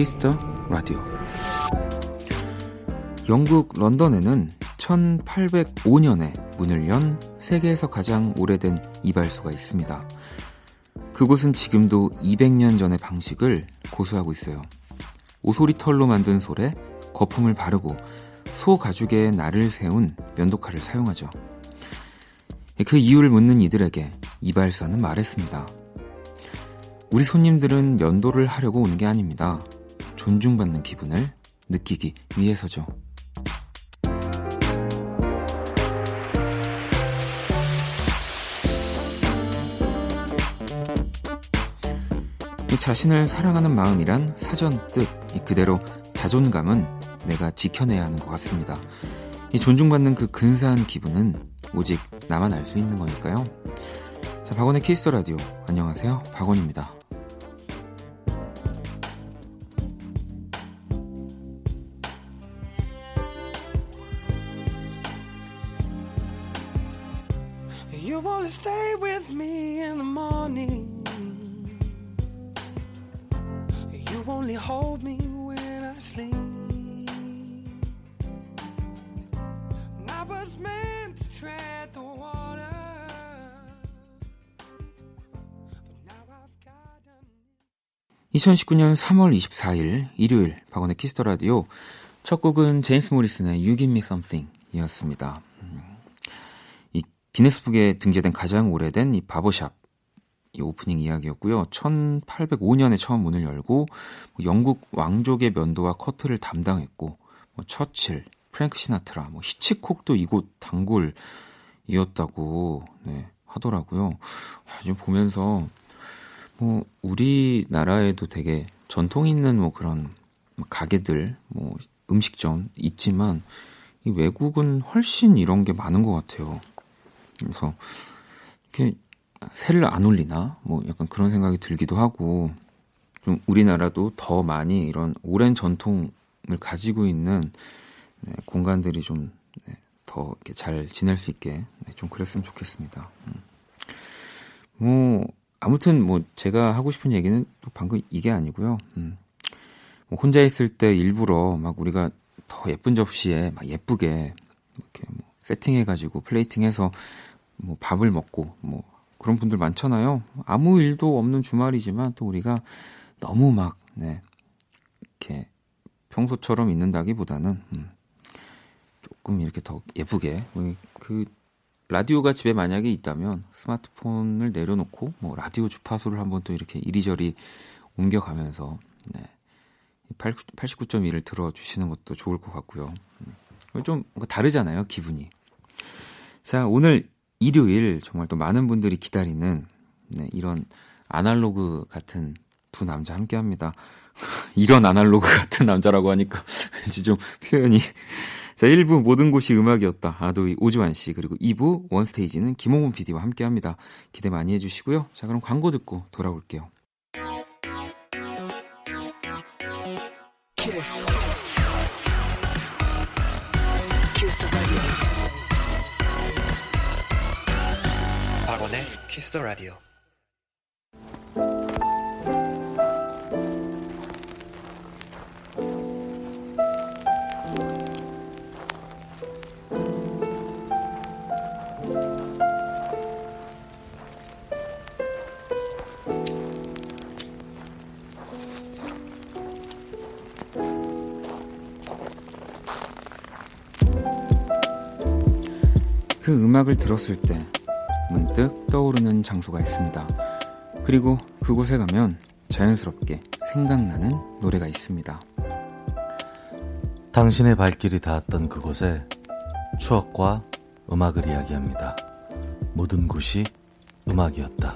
Kiss the Radio 영국 런던에는 1805년에 문을 연 세계에서 가장 오래된 이발소가 있습니다. 그곳은 지금도 200년 전의 방식을 고수하고 있어요. 오소리 털로 만든 솔에 거품을 바르고 소 가죽에 날을 세운 면도칼을 사용하죠. 그 이유를 묻는 이들에게 이발사는 말했습니다. 우리 손님들은 면도를 하려고 오는 게 아닙니다. 존중받는 기분을 느끼기 위해서죠. 자신을 사랑하는 마음이란 사전 뜻, 그대로 자존감은 내가 지켜내야 하는 것 같습니다. 이 존중받는 그 근사한 기분은 오직 나만 알 수 있는 거니까요. 자, 박원의 키스 라디오. 안녕하세요. 박원입니다. You only hold me when I sleep. I was meant to tread the water. 2019년 3월 24일 일요일 박원의 Kiss the Radio 첫 곡은 제임스 모리슨의 You Give Me Something이었습니다. 이 기네스북에 등재된 가장 오래된 이 barbershop 이 오프닝 이야기였고요. 1805년에 처음 문을 열고 뭐 영국 왕족의 면도와 커트를 담당했고 뭐 처칠, 프랭크 시나트라, 뭐 히치콕도 이곳 단골이었다고 네, 하더라고요. 지금 보면서 뭐 우리나라에도 되게 전통 있는 뭐 그런 가게들, 뭐 음식점 있지만 이 외국은 훨씬 이런 게 많은 것 같아요. 그래서 이렇게 새를 안 올리나 뭐 약간 그런 생각이 들기도 하고 좀 우리나라도 더 많이 이런 오랜 전통을 가지고 있는 네, 공간들이 좀더 네, 이렇게 잘 지낼 수 있게 네, 좀 그랬으면 좋겠습니다. 음. 뭐 아무튼 뭐 제가 하고 싶은 얘기는 또 방금 이게 아니고요. 음. 뭐 혼자 있을 때 일부러 막 우리가 더 예쁜 접시에 막 예쁘게 이렇게 뭐 세팅해가지고 플레이팅해서 뭐 밥을 먹고 뭐 그런 분들 많잖아요. 아무 일도 없는 주말이지만 또 우리가 너무 막, 네, 이렇게 평소처럼 있는다기보다는, 음, 조금 이렇게 더 예쁘게, 그, 라디오가 집에 만약에 있다면 스마트폰을 내려놓고 뭐 라디오 주파수를 한번 또 이렇게 이리저리 옮겨가면서, 네, 89.1을 들어주시는 것도 좋을 것 같고요. 음, 좀 다르잖아요, 기분이. 자, 오늘 일요일 정말 또 많은 분들이 기다리는 네, 이런 아날로그 같은 두 남자 함께 합니다. 이런 아날로그 같은 남자라고 하니까 왠지 좀 표현이. 자, 1부 모든 곳이 음악이었다. 아도이 오주환 씨. 그리고 2부 원스테이지는 김홍훈 PD와 함께 합니다. 기대 많이 해주시고요. 자, 그럼 광고 듣고 돌아올게요. 키스. 키스 더 라디오. 그 음악을 들었을 때 문득 떠오르는 장소가 있습니다. 그리고 그곳에 가면 자연스럽게 생각나는 노래가 있습니다. 당신의 발길이 닿았던 그곳에 추억과 음악을 이야기합니다. 모든 곳이 음악이었다.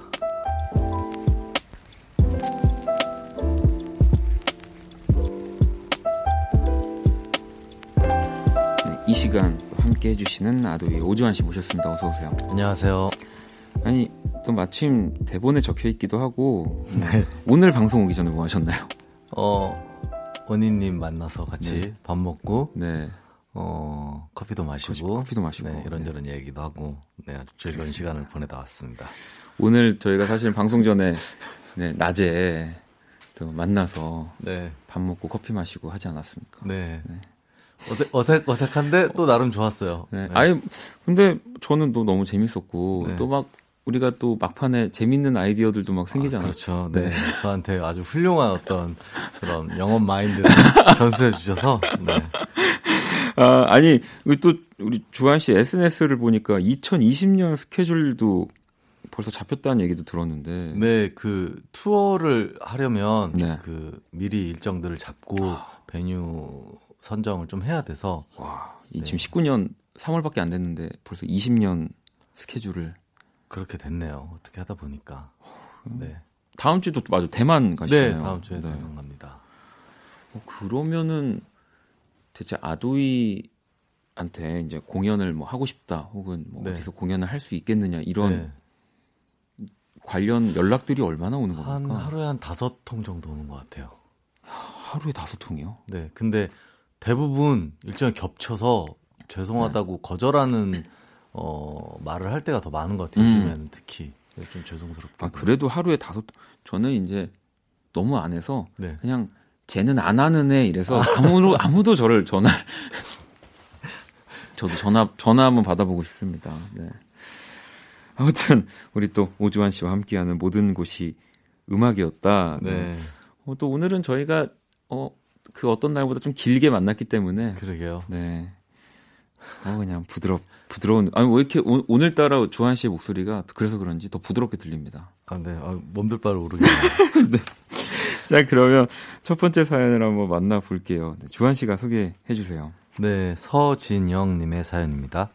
네, 이 시간 함께 해주시는 아도이 오주환 씨 모셨습니다. 어서 오세요. 안녕하세요. 아니 또 마침 대본에 적혀 있기도 하고 네. 오늘 방송 오기 전에 뭐 하셨나요? 어 원희님 만나서 같이 네. 밥 먹고 네. 어, 커피도 마시고 커피도 마시고 네, 이런저런 네. 얘기도 하고 네, 아주 즐거운 그렇습니다. 시간을 보내다 왔습니다. 오늘 저희가 사실 방송 전에 네, 낮에 또 만나서 네. 밥 먹고 커피 마시고 하지 않았습니까? 네. 네. 어색, 어색, 어색 한데 또 나름 좋았어요. 네. 네. 아니, 근데 저는 또 너무 재밌었고, 네. 또막 우리가 또 막판에 재밌는 아이디어들도 막 생기잖아요. 아, 그렇죠. 네. 네. 저한테 아주 훌륭한 어떤 그런 영업 마인드를 전수해 주셔서, 네. 아, 아니, 또 우리 주한 씨 SNS를 보니까 2020년 스케줄도 벌써 잡혔다는 얘기도 들었는데. 네, 그 투어를 하려면 네. 그 미리 일정들을 잡고 아. 베뉴 선정을 좀 해야 돼서. 와, 네. 지금 19년 3월밖에 안 됐는데 벌써 20년 스케줄을 그렇게 됐네요. 어떻게 하다 보니까. 음. 네. 다음 주도 맞아 대만 가시나요? 네, 다음 주에 네. 대만 갑니다. 어, 그러면은 대체 아도이한테 이제 공연을 뭐 하고 싶다 혹은 뭐 네. 어디서 공연을 할 수 있겠느냐 이런 네. 관련 연락들이 얼마나 오는 겁니까? 한 하루에 한 다섯 통 정도 오는 것 같아요. 하루에 다섯 통이요? 네, 근데 대부분 일정이 겹쳐서 죄송하다고 네. 거절하는 어, 말을 할 때가 더 많은 것 같아요. 음. 요즘에는 특히 좀 죄송스럽게. 아 그래도 하루에 다섯 저는 이제 너무 안 해서 네. 그냥 쟤는 안 하는 애 이래서 아무도 아무도 저를 전화 저도 전화 전화 한번 받아보고 싶습니다. 네. 아무튼 우리 또 오주환 씨와 함께하는 모든 곳이 음악이었다. 네. 네. 어, 또 오늘은 저희가 어, 그 어떤 날보다 좀 길게 만났기 때문에 그러게요. 네. 어 그냥 부드럽 부드러운 아니 왜 이렇게 오, 오늘따라 조한 씨의 목소리가 그래서 그런지 더 부드럽게 들립니다. 아 네. 아, 몸둘 바를 모르겠네요. 네. 자, 그러면 첫 번째 사연을 한번 만나 볼게요. 네, 주한 씨가 소개해 주세요. 네, 서진영 님의 사연입니다.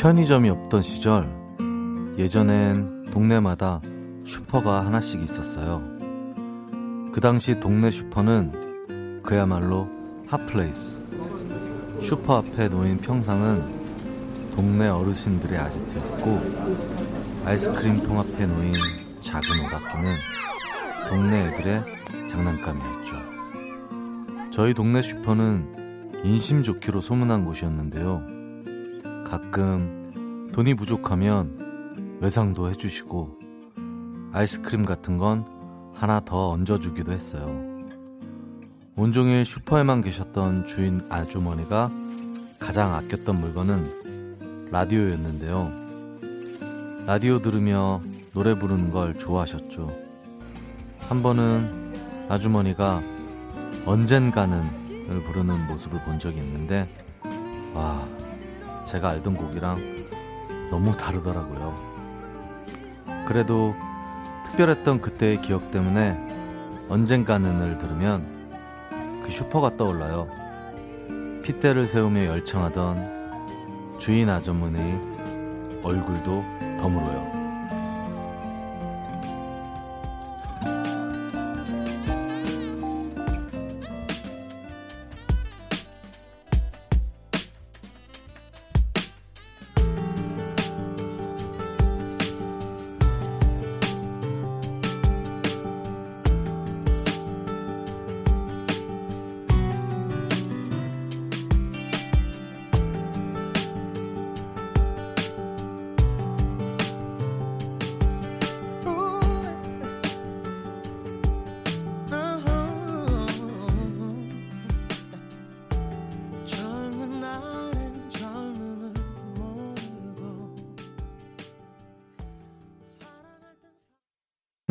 편의점이 없던 시절 예전엔 동네마다 슈퍼가 하나씩 있었어요. 그 당시 동네 슈퍼는 그야말로 hot place. 슈퍼 앞에 놓인 평상은 동네 어르신들의 아지트였고 아이스크림 통 앞에 놓인 작은 오락기는 동네 애들의 장난감이었죠. 저희 동네 슈퍼는 인심 좋기로 소문난 곳이었는데요. 가끔 돈이 부족하면 외상도 해주시고 아이스크림 같은 건 하나 더 얹어주기도 했어요. 온종일 슈퍼에만 계셨던 주인 아주머니가 가장 아꼈던 물건은 라디오였는데요. 라디오 들으며 노래 부르는 걸 좋아하셨죠. 한 번은 아주머니가 언젠가는을 부르는 모습을 본 적이 있는데, 와, 제가 알던 곡이랑 너무 다르더라고요. 그래도 특별했던 그때의 기억 때문에 언젠가는을 들으면 그 슈퍼가 떠올라요. 핏대를 세우며 열창하던 주인 아주머니 얼굴도 덤으로요.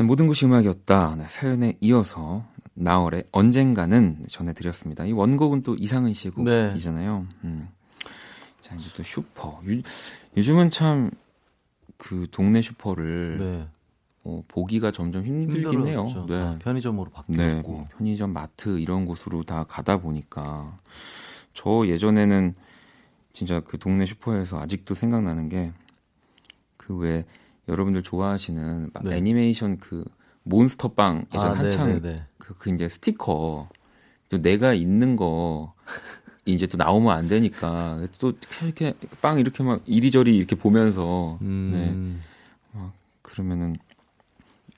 모든 것이 음악이었다. 네, 사연에 이어서 나얼의 언젠가는 전해드렸습니다. 이 원곡은 또 이상은 씨의 곡이잖아요. 네. 음. 자 이제 또 슈퍼. 요, 요즘은 참 그 동네 슈퍼를 네. 어, 보기가 점점 힘들긴 해요. 네. 편의점으로 바뀌고 네, 뭐 편의점, 마트 이런 곳으로 다 가다 보니까 저 예전에는 진짜 그 동네 슈퍼에서 아직도 생각나는 게 그왜 여러분들 좋아하시는 네. 애니메이션 그 몬스터 빵 예전 아, 한창 그, 그 이제 스티커 또 내가 있는 거 이제 또 나오면 안 되니까 또 이렇게 빵 이렇게 막 이리저리 이렇게 보면서 음. 네. 막 그러면은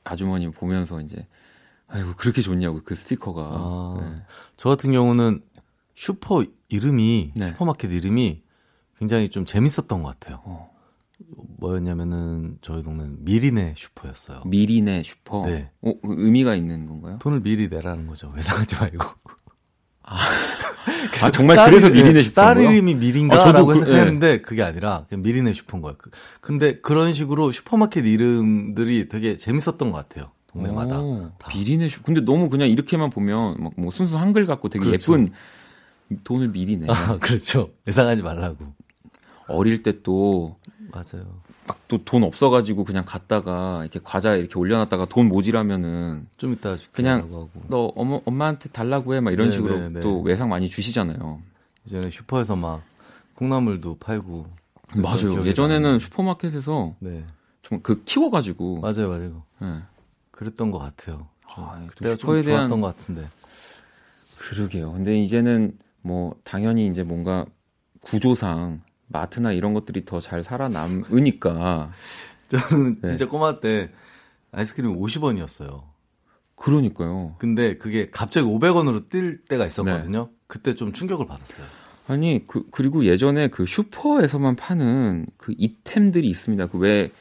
아주머니 보면서 이제 아이고 그렇게 좋냐고 그 스티커가. 아, 네. 저 같은 경우는 슈퍼 이름이 네. 슈퍼마켓 이름이 굉장히 좀 재밌었던 것 같아요. 어. 뭐였냐면은 저희 동네는 미리네 슈퍼였어요. 미리네 슈퍼. 네. 어, 그 의미가 있는 건가요? 돈을 미리 내라는 거죠. 외상하지 말고. 아, 아 정말 딸이, 그래서 미리네 슈퍼. 딸 이름이 미린가라고 아, 해석했는데 그, 그게 아니라 그냥 미리네 슈퍼인 거예요. 그, 근데 그런 식으로 슈퍼마켓 이름들이 되게 재밌었던 것 같아요. 동네마다. 오, 미리네 슈퍼. 근데 너무 그냥 이렇게만 보면 막 뭐 순수 한글 같고 되게 그렇죠. 예쁜 돈을 미리 내. 아, 그렇죠. 예상하지 말라고. 어릴 때 또 맞아요. 막또돈 없어가지고 그냥 갔다가 이렇게 과자 이렇게 올려놨다가 돈 모지라면은 좀 이따 그냥 하고. 너 엄마 엄마한테 달라고 해 막 이런 네, 식으로 네, 네. 또 외상 많이 주시잖아요. 이제는 슈퍼에서 막 콩나물도 팔고. 맞아요. 예전에는 슈퍼마켓에서 네. 좀그 키워가지고 맞아요, 맞아요. 네. 그랬던 것 같아요. 아, 그때가 슈퍼에 좀 좋았던 것 같은데. 그러게요. 근데 이제는 뭐 당연히 이제 뭔가 구조상 마트나 이런 것들이 더 잘 살아남으니까 저는 네. 진짜 꼬마 때 아이스크림 50원이었어요. 그러니까요. 근데 그게 갑자기 500원으로 뛸 때가 있었거든요. 네. 그때 좀 충격을 받았어요. 아니 그 그리고 예전에 그 슈퍼에서만 파는 그 이템들이 있습니다. 그 왜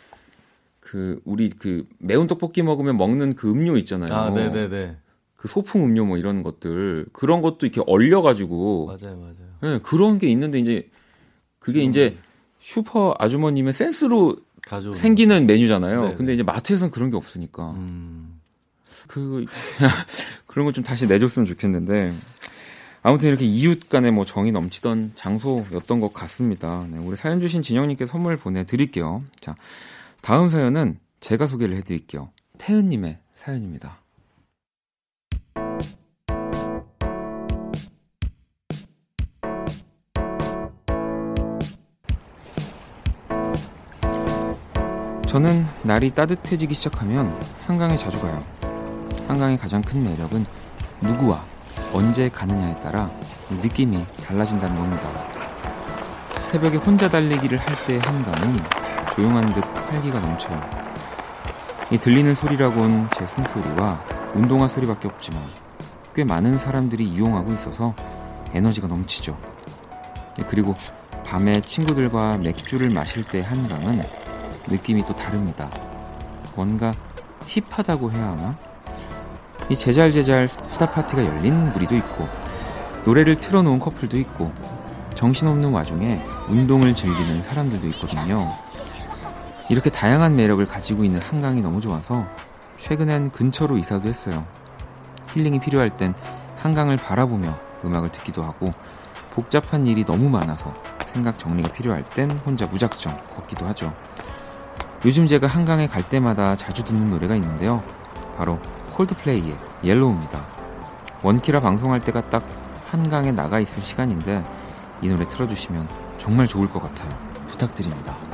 그 우리 그 매운 떡볶이 먹으면 먹는 그 음료 있잖아요. 아, 네, 네, 네. 그 소풍 음료 뭐 이런 것들 그런 것도 이렇게 얼려가지고 맞아요, 맞아요. 네, 그런 게 있는데 이제 그게 이제 슈퍼 아주머님의 센스로 가져 생기는 메뉴잖아요. 네네. 근데 이제 마트에서는 그런 게 없으니까 음. 그 그런 거좀 다시 내줬으면 좋겠는데 아무튼 이렇게 이웃 간에 뭐 정이 넘치던 장소였던 것 같습니다. 네, 우리 사연 주신 진영님께 선물 보내드릴게요. 자, 다음 사연은 제가 소개를 해드릴게요. 태은님의 사연입니다. 저는 날이 따뜻해지기 시작하면 한강에 자주 가요. 한강의 가장 큰 매력은 누구와 언제 가느냐에 따라 느낌이 달라진다는 겁니다. 새벽에 혼자 달리기를 할 때 한강은 조용한 듯 활기가 넘쳐요. 이 들리는 소리라곤 제 숨소리와 운동화 소리밖에 없지만 꽤 많은 사람들이 이용하고 있어서 에너지가 넘치죠. 그리고 밤에 친구들과 맥주를 마실 때 한강은 느낌이 또 다릅니다. 뭔가 힙하다고 해야 하나? 이 제잘제잘 수다 파티가 열린 무리도 있고 노래를 틀어놓은 커플도 있고 정신없는 와중에 운동을 즐기는 사람들도 있거든요. 이렇게 다양한 매력을 가지고 있는 한강이 너무 좋아서 최근엔 근처로 이사도 했어요. 힐링이 필요할 땐 한강을 바라보며 음악을 듣기도 하고 복잡한 일이 너무 많아서 생각 정리가 필요할 땐 혼자 무작정 걷기도 하죠. 요즘 제가 한강에 갈 때마다 자주 듣는 노래가 있는데요. 바로 콜드플레이의 옐로우입니다. 원키라 방송할 때가 딱 한강에 나가 있을 시간인데 이 노래 틀어주시면 정말 좋을 것 같아요. 부탁드립니다.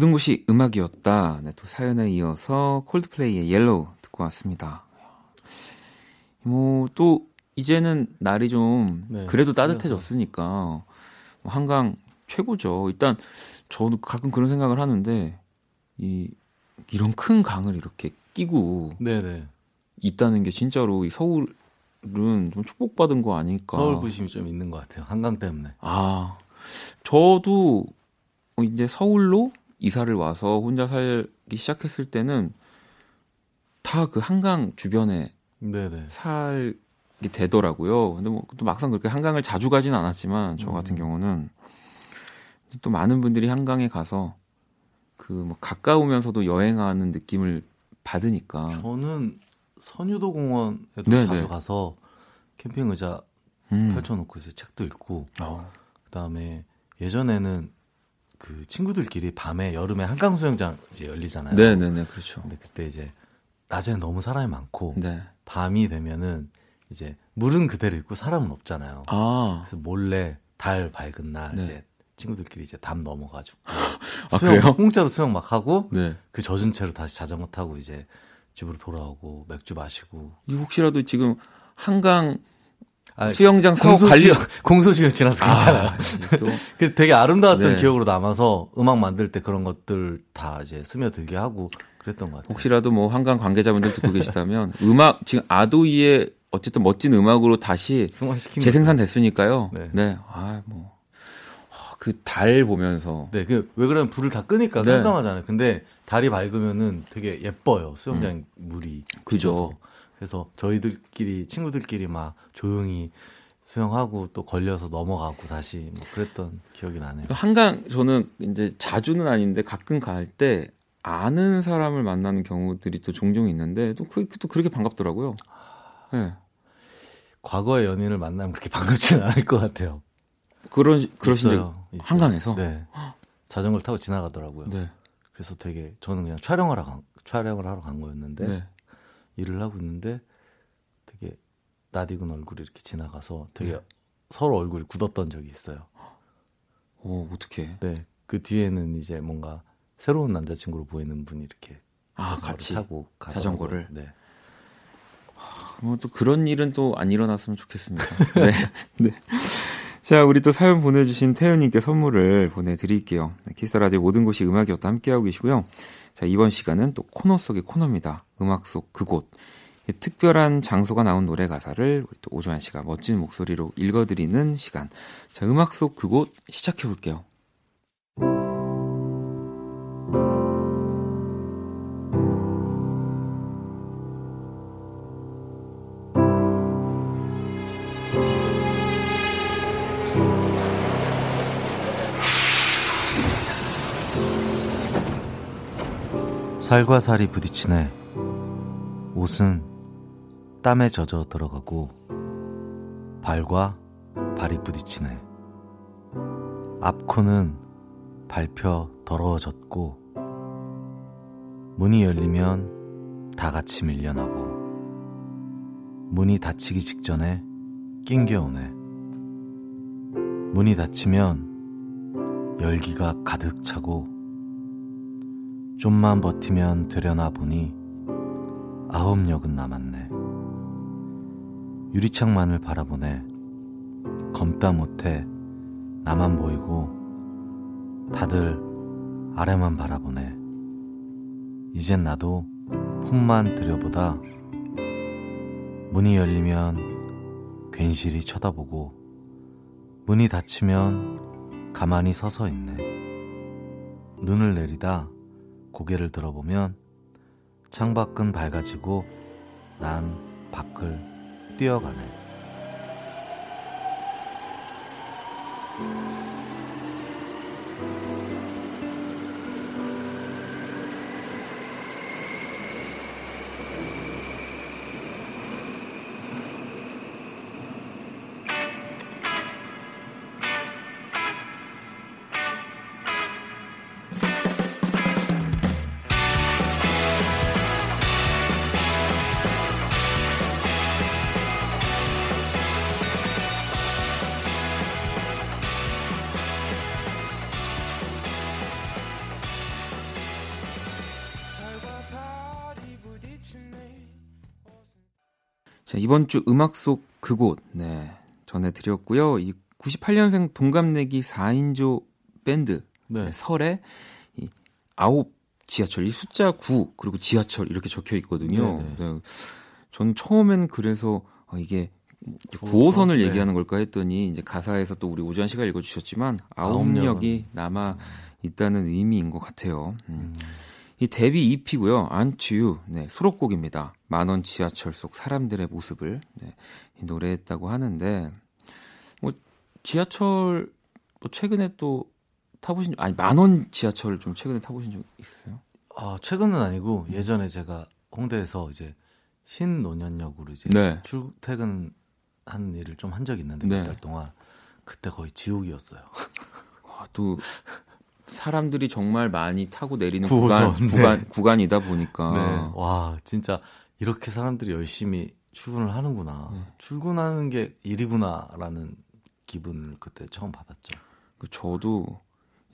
모든 것이 음악이었다. 네, 또 사연에 이어서 Coldplay의 Yellow 듣고 왔습니다. 뭐 또 이제는 날이 좀 네, 그래도 따뜻해졌으니까 뭐 한강 최고죠. 일단 저도 가끔 그런 생각을 하는데 이 이런 큰 강을 이렇게 끼고 네네. 있다는 게 진짜로 이 서울은 좀 축복받은 거 아닐까. 서울 부심이 좀 있는 것 같아요. 한강 때문에. 아 저도 이제 서울로 이사를 와서 혼자 살기 시작했을 때는 다 그 한강 주변에 네네. 살게 되더라고요. 근데 뭐 또 막상 그렇게 한강을 자주 가진 않았지만 저 같은 음. 경우는 또 많은 분들이 한강에 가서 그 뭐 가까우면서도 여행하는 느낌을 받으니까 저는 선유도 공원에도 네네. 자주 가서 캠핑 의자 음. 펼쳐놓고 이제 책도 읽고 어. 그다음에 예전에는 그 친구들끼리 밤에 여름에 한강 수영장 이제 열리잖아요. 네 네 네 그렇죠. 근데 그때 이제 낮에는 너무 사람이 많고 네. 밤이 되면은 이제 물은 그대로 있고 사람은 없잖아요. 아. 그래서 몰래 달 밝은 날 네. 이제 친구들끼리 이제 담 넘어가지고 아, 수영 그래요? 공짜로 수영 막 하고 네. 그 젖은 채로 다시 자전거 타고 이제 집으로 돌아오고 맥주 마시고. 혹시라도 지금 한강 아, 수영장 사고 관리 공소시효 지나서 괜찮아요. 아, 그 되게 아름다웠던 네. 기억으로 남아서 음악 만들 때 그런 것들 다 이제 스며들게 하고 그랬던 것 같아요. 혹시라도 뭐 한강 관계자분들 듣고 계시다면 음악 지금 아도이의 어쨌든 멋진 음악으로 다시 재생산 됐으니까요. 네. 네. 아, 뭐. 그 달 보면서. 네, 그 왜 그러면 불을 다 끄니까 네. 깜깜하잖아요. 근데 달이 밝으면은 되게 예뻐요. 수영장 음. 물이. 그죠. 그래서 저희들끼리 친구들끼리 막 조용히 수영하고 또 걸려서 넘어가고 다시 뭐 그랬던 기억이 나네요. 한강 저는 이제 자주는 아닌데 가끔 갈 때 아는 사람을 만나는 경우들이 또 종종 있는데 또, 그, 또 그렇게 반갑더라고요. 네. 과거의 연인을 만나면 그렇게 반갑지는 않을 것 같아요. 그런 그러신 적 한강에서 네. 자전거를 타고 지나가더라고요. 네. 그래서 되게 저는 그냥 촬영을 하러 촬영을 하러 간 거였는데 네. 일을 하고 있는데 되게 낯익은 얼굴이 이렇게 지나가서 되게 네. 서로 얼굴이 굳었던 적이 있어요. 오 어떻게? 네. 그 뒤에는 이제 뭔가 새로운 남자친구로 보이는 분이 이렇게 아 같이 타고 자전거를 네. 뭐또 그런 일은 또 안 일어났으면 좋겠습니다. 네. 네. 자, 우리 또 사연 보내주신 태연님께 선물을 보내드릴게요. 네, 키스 라디오 모든 곳이 음악이었다 함께하고 계시고요. 자, 이번 시간은 또 코너 속의 코너입니다. 음악 속 그곳. 특별한 장소가 나온 노래 가사를 우리 또 오조환 씨가 멋진 목소리로 읽어드리는 시간. 자, 음악 속 그곳 시작해 볼게요. 살과 살이 부딪히네. 옷은 땀에 젖어 들어가고 발과 발이 부딪히네. 앞코는 밟혀 더러워졌고 문이 열리면 다 같이 밀려나고 문이 닫히기 직전에 낑겨오네. 문이 닫히면 열기가 가득 차고 좀만 버티면 되려나 보니 아홉 역은 남았네. 유리창만을 바라보네. 검다 못해 나만 보이고 다들 아래만 바라보네. 이젠 나도 폰만 들여보다 문이 열리면 괜시리 쳐다보고 문이 닫히면 가만히 서서 있네. 눈을 내리다 고개를 들어보면 창밖은 밝아지고 난 밖을 뛰어가네. 이번 주 음악 속 그곳, 네, 전해드렸고요. 이 98년생 동갑내기 4인조 밴드, 네. 네, 설에 이 아홉 지하철, 이 숫자 9, 그리고 지하철 이렇게 적혀 있거든요. 네, 네. 네. 저는 처음엔 그래서 어, 이게 9호선을 네. 얘기하는 걸까 했더니 이제 가사에서 또 우리 오지환 씨가 읽어주셨지만 아홉역이 남아 있다는 의미인 것 같아요. 음. 음. 이 데뷔 EP고요. 안치유 네, 수록곡입니다. 만원 지하철 속 사람들의 모습을 네, 노래했다고 하는데 뭐 지하철 뭐 최근에 또 타보신 아니 만원 지하철 좀 최근에 타보신 적 있으세요? 아 최근은 아니고 예전에 제가 홍대에서 이제 신노년역으로 이제 네. 출퇴근 하는 일을 좀 한 적이 있는데 네. 몇달 동안 그때 거의 지옥이었어요. 와, 또 사람들이 정말 많이 타고 내리는 구간, 네. 구간 구간이다 보니까 네. 와 진짜 이렇게 사람들이 열심히 출근을 하는구나 네. 출근하는 게 일이구나라는 기분을 그때 처음 받았죠. 그 저도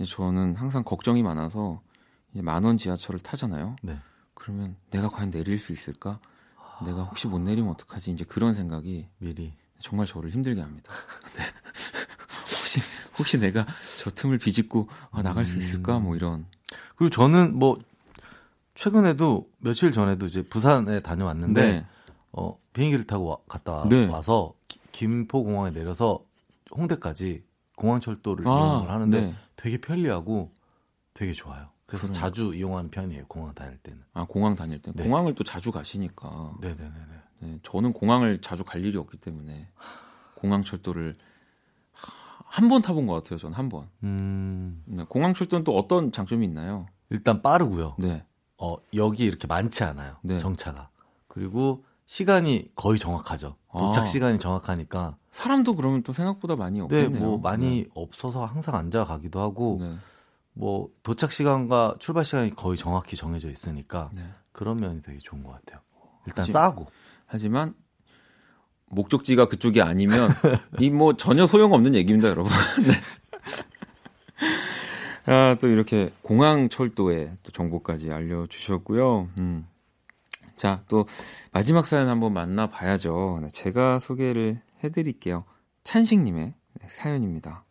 저는 항상 걱정이 많아서 만원 지하철을 타잖아요. 네. 그러면 내가 과연 내릴 수 있을까? 내가 혹시 못 내리면 어떡하지? 이제 그런 생각이 미리 정말 저를 힘들게 합니다. 네. 혹시 혹시 내가 저 틈을 비집고 아, 나갈 수 있을까? 뭐 이런. 그리고 저는 뭐 최근에도 며칠 전에도 이제 부산에 다녀왔는데 네. 어 비행기를 타고 와, 갔다 네. 와서 기, 김포공항에 내려서 홍대까지 공항철도를 아, 이용을 하는데 네. 되게 편리하고 되게 좋아요. 그래서 그러니까. 자주 이용하는 편이에요. 공항 다닐 때는. 아 공항 다닐 때. 네. 공항을 또 자주 가시니까. 네네네. 네, 저는 공항을 자주 갈 일이 없기 때문에 공항철도를 한 번 타본 것 같아요. 전한 번. 음... 네, 공항철도는 또 어떤 장점이 있나요? 일단 빠르고요. 네. 어 여기 이렇게 많지 않아요. 네. 정차가. 그리고 시간이 거의 정확하죠. 도착 아. 시간이 정확하니까. 사람도 그러면 또 생각보다 많이 없겠네요. 네, 뭐 많이 네. 없어서 항상 앉아 가기도 하고. 네. 뭐 도착 시간과 출발 시간이 거의 정확히 정해져 있으니까 네. 그런 면이 되게 좋은 것 같아요. 일단 하지, 싸고. 하지만 목적지가 그쪽이 아니면 이 뭐 전혀 소용없는 얘기입니다, 여러분. 네. 아, 또 이렇게 공항 철도의 또 정보까지 알려주셨고요. 음. 자, 또 마지막 사연 한번 만나봐야죠. 네, 제가 소개를 해드릴게요. 찬식님의 네, 사연입니다.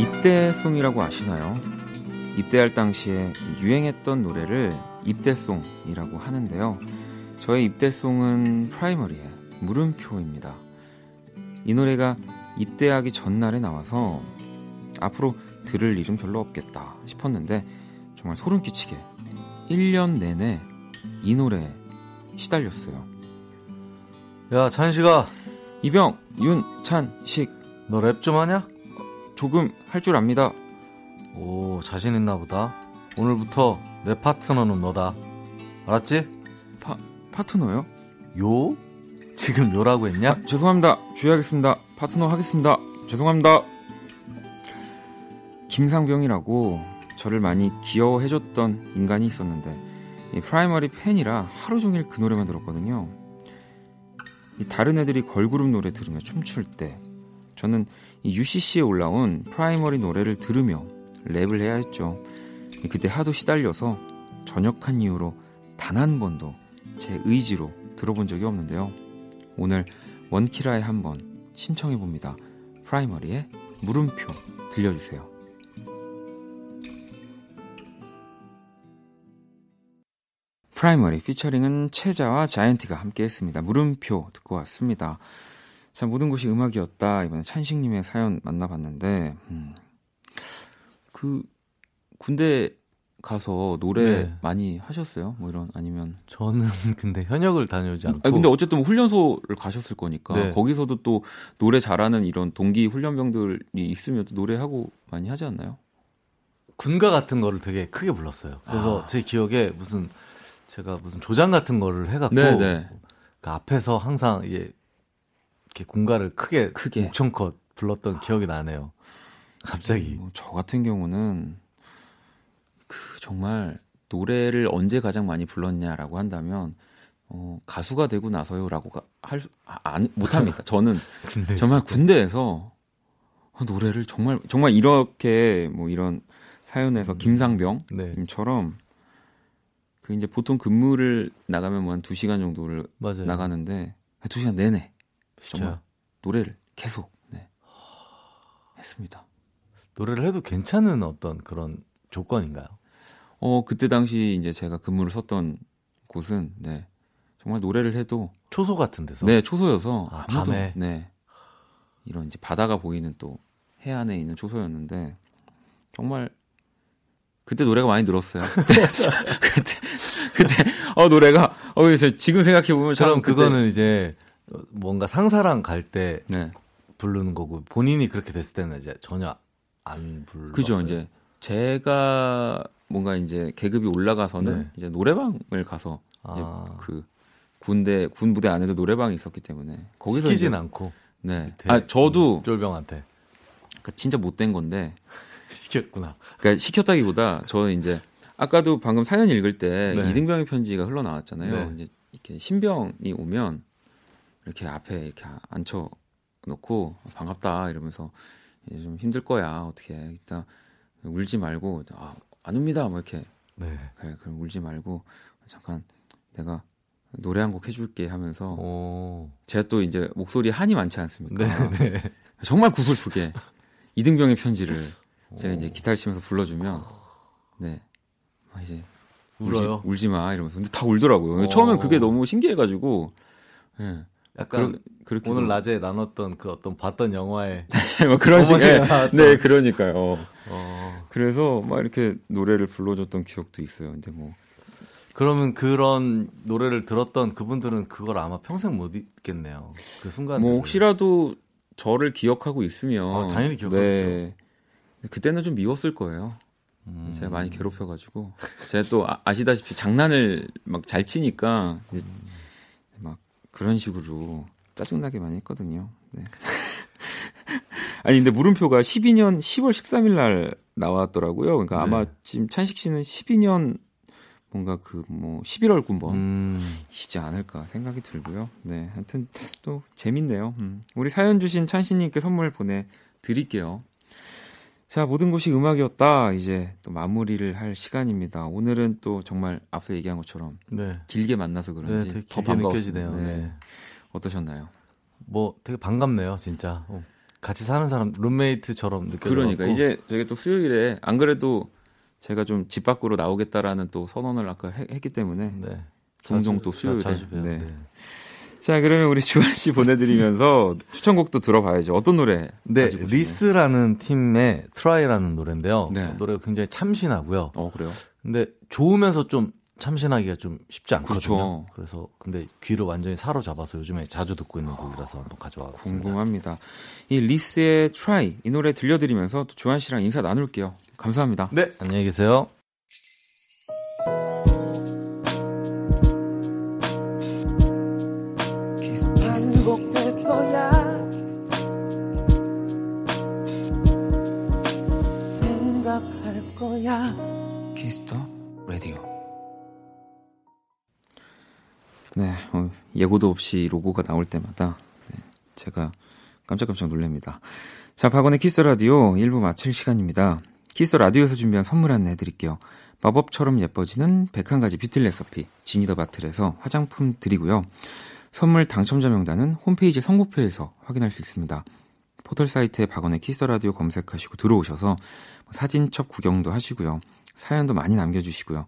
입대송이라고 아시나요? 입대할 당시에 유행했던 노래를 입대송이라고 하는데요. 저의 입대송은 프라이머리의 물음표입니다. 이 노래가 입대하기 전날에 나와서 앞으로 들을 일은 별로 없겠다 싶었는데 정말 소름 끼치게 1년 내내 이 노래에 시달렸어요. 야, 찬식아. 이병, 윤, 찬, 식. 너 랩 좀 하냐? 조금 할 줄 압니다. 오, 자신 있나 보다. 오늘부터 내 파트너는 너다. 알았지? 파, 파트너요? 요? 지금 요라고 했냐? 아, 죄송합니다. 주의하겠습니다. 파트너 하겠습니다. 죄송합니다. 김상병이라고 저를 많이 귀여워해줬던 인간이 있었는데 이 Primary 팬이라 하루 종일 그 노래만 들었거든요. 이 다른 애들이 걸그룹 노래 들으며 춤출 때 저는 이 UCC에 올라온 Primary 노래를 들으며 랩을 해야 했죠. 그때 하도 시달려서 전역한 이후로 단 한 번도 제 의지로 들어본 적이 없는데요. 오늘 원키라에 한번 신청해 봅니다. Primary의 물음표 들려주세요. Primary featuring은 최자와 Zion.T가 함께 했습니다. 물음표 듣고 왔습니다. 자, 모든 것이 음악이었다. 이번에 찬식님의 사연 만나봤는데, 음, 그, 군대 가서 노래 네. 많이 하셨어요? 뭐 이런, 아니면. 저는 근데 현역을 다녀오지 않고. 아니, 근데 어쨌든 뭐 훈련소를 가셨을 거니까. 네. 거기서도 또 노래 잘하는 이런 동기 훈련병들이 있으면 또 노래하고 많이 하지 않나요? 군가 같은 거를 되게 크게 불렀어요. 그래서 아. 제 기억에 무슨 제가 무슨 조장 같은 거를 해갖고 네네. 네. 그 앞에서 항상 이게 이렇게 공가를 크게 크게 목청컷 불렀던 기억이 나네요. 갑자기. 뭐 저 같은 경우는 그 정말 노래를 언제 가장 많이 불렀냐라고 한다면 어, 가수가 되고 나서요라고 할 수, 아, 안, 못합니다. 저는 정말 군대에서 노래를 정말 정말 이렇게 뭐 이런 사연에서 음. 김상병님처럼 네. 그 이제 보통 근무를 나가면 뭐 한 2시간 정도를 맞아요. 나가는데 2시간 내내 정말 노래를 계속 네. 했습니다. 노래를 해도 괜찮은 어떤 그런 조건인가요? 어, 그때 당시 이제 제가 근무를 썼던 곳은 네. 정말 노래를 해도 초소 같은 데서 네 초소여서 아, 밤에 네 이런 이제 바다가 보이는 또 해안에 있는 초소였는데 정말 그때 노래가 많이 늘었어요. 그때 그때 어 노래가 어 지금 생각해 보면 그럼 그거는 이제 뭔가 상사랑 갈때 네. 부르는 거고 본인이 그렇게 됐을 때는 이제 전혀 안 불렀어요. 그죠 이제 제가 뭔가 이제 계급이 올라가서는 네. 이제 노래방을 가서 이제 아. 그 군대 군 부대 안에도 노래방이 있었기 때문에 거기서 시키진 이제, 않고 네. 아 저도 쫄병한테 그러니까 진짜 못된 건데 시켰구나. 그러니까 시켰다기보다 저 이제 아까도 방금 사연 읽을 때 네. 이등병의 편지가 흘러나왔잖아요. 네. 이제 이렇게 신병이 오면 이렇게 앞에 이렇게 앉혀 놓고 반갑다 이러면서 이제 좀 힘들 거야 어떻게 일단 울지 말고 아, 안 웁니다 뭐 이렇게 네. 그래 그럼 울지 말고 잠깐 내가 노래 한 곡 해줄게 하면서 오. 제가 또 이제 목소리 한이 많지 않습니까? 네, 네. 정말 구슬프게 이등병의 편지를 제가 이제 기타를 치면서 불러주면 네 이제 울어요. 울지, 울지 마 이러면서 근데 다 울더라고요. 오. 처음엔 그게 너무 신기해가지고 네. 약간 그, 오늘 낮에 나눴던 그 어떤 봤던 영화에 뭐 그런 식의 네 그러니까요. 어. 그래서 막 이렇게 노래를 불러줬던 기억도 있어요. 근데 뭐 그러면 그런 노래를 들었던 그분들은 그걸 아마 평생 못 잊겠네요. 그 순간. 뭐 혹시라도 저를 기억하고 있으면 아, 당연히 기억하죠. 네. 그때는 좀 미웠을 거예요. 음. 제가 많이 괴롭혀가지고 제가 또 아, 시다시피 장난을 막 잘 치니까 음. 막 그런 식으로 짜증나게 많이 했거든요. 네. 아니 근데 물음표가 12년 10월 13일 날 나왔더라고요. 그러니까 네. 아마 지금 찬식 씨는 12년 뭔가 그 뭐 11월 군번이시지 음. 않을까 생각이 들고요. 네, 하여튼 또 재밌네요. 음. 우리 사연 주신 찬씨님께 선물 보내 드릴게요. 자, 모든 것이 음악이었다. 이제 또 마무리를 할 시간입니다. 오늘은 또 정말 앞서 얘기한 것처럼 네. 길게 만나서 그런지 네, 더 반가워지네요. 네. 네. 어떠셨나요? 뭐 되게 반갑네요, 진짜. 어. 같이 사는 사람 룸메이트처럼 느껴요. 그러니까 이제 저희 또 수요일에 안 그래도 제가 좀 집 밖으로 나오겠다라는 또 선언을 아까 했 기 때문에 네. 종종 또 수요일에 자주, 자주 네. 네. 자 그러면 우리 주한 씨 보내드리면서 추천곡도 들어봐야죠. 어떤 노래? 네, 리스라는 팀의 Try라는 노래인데요. 네. 노래가 굉장히 참신하고요. 어 그래요? 근데 좋으면서 좀 참신하기가 좀 쉽지 않거든요. 그렇죠. 그래서 근데 귀를 완전히 사로잡아서 요즘에 자주 듣고 있는 곡이라서 한번 가져와봤습니다. 궁금합니다. 이 리스의 Try 이 노래 들려드리면서 또 주한 씨랑 인사 나눌게요. 감사합니다. 네, 안녕히 계세요. 예고도 없이 로고가 나올 때마다 네, 제가 깜짝깜짝 놀랍니다. 자, 박원의 키스 라디오 1부 마칠 시간입니다. 키스 라디오에서 준비한 선물 안내 해드릴게요. 마법처럼 예뻐지는 101가지 beauty recipe 지니더 바틀에서 화장품 드리고요. 선물 당첨자 명단은 홈페이지 선곡표에서 확인할 수 있습니다. 포털 사이트에 박원의 키스 라디오 검색하시고 들어오셔서 사진첩 구경도 하시고요. 사연도 많이 남겨주시고요.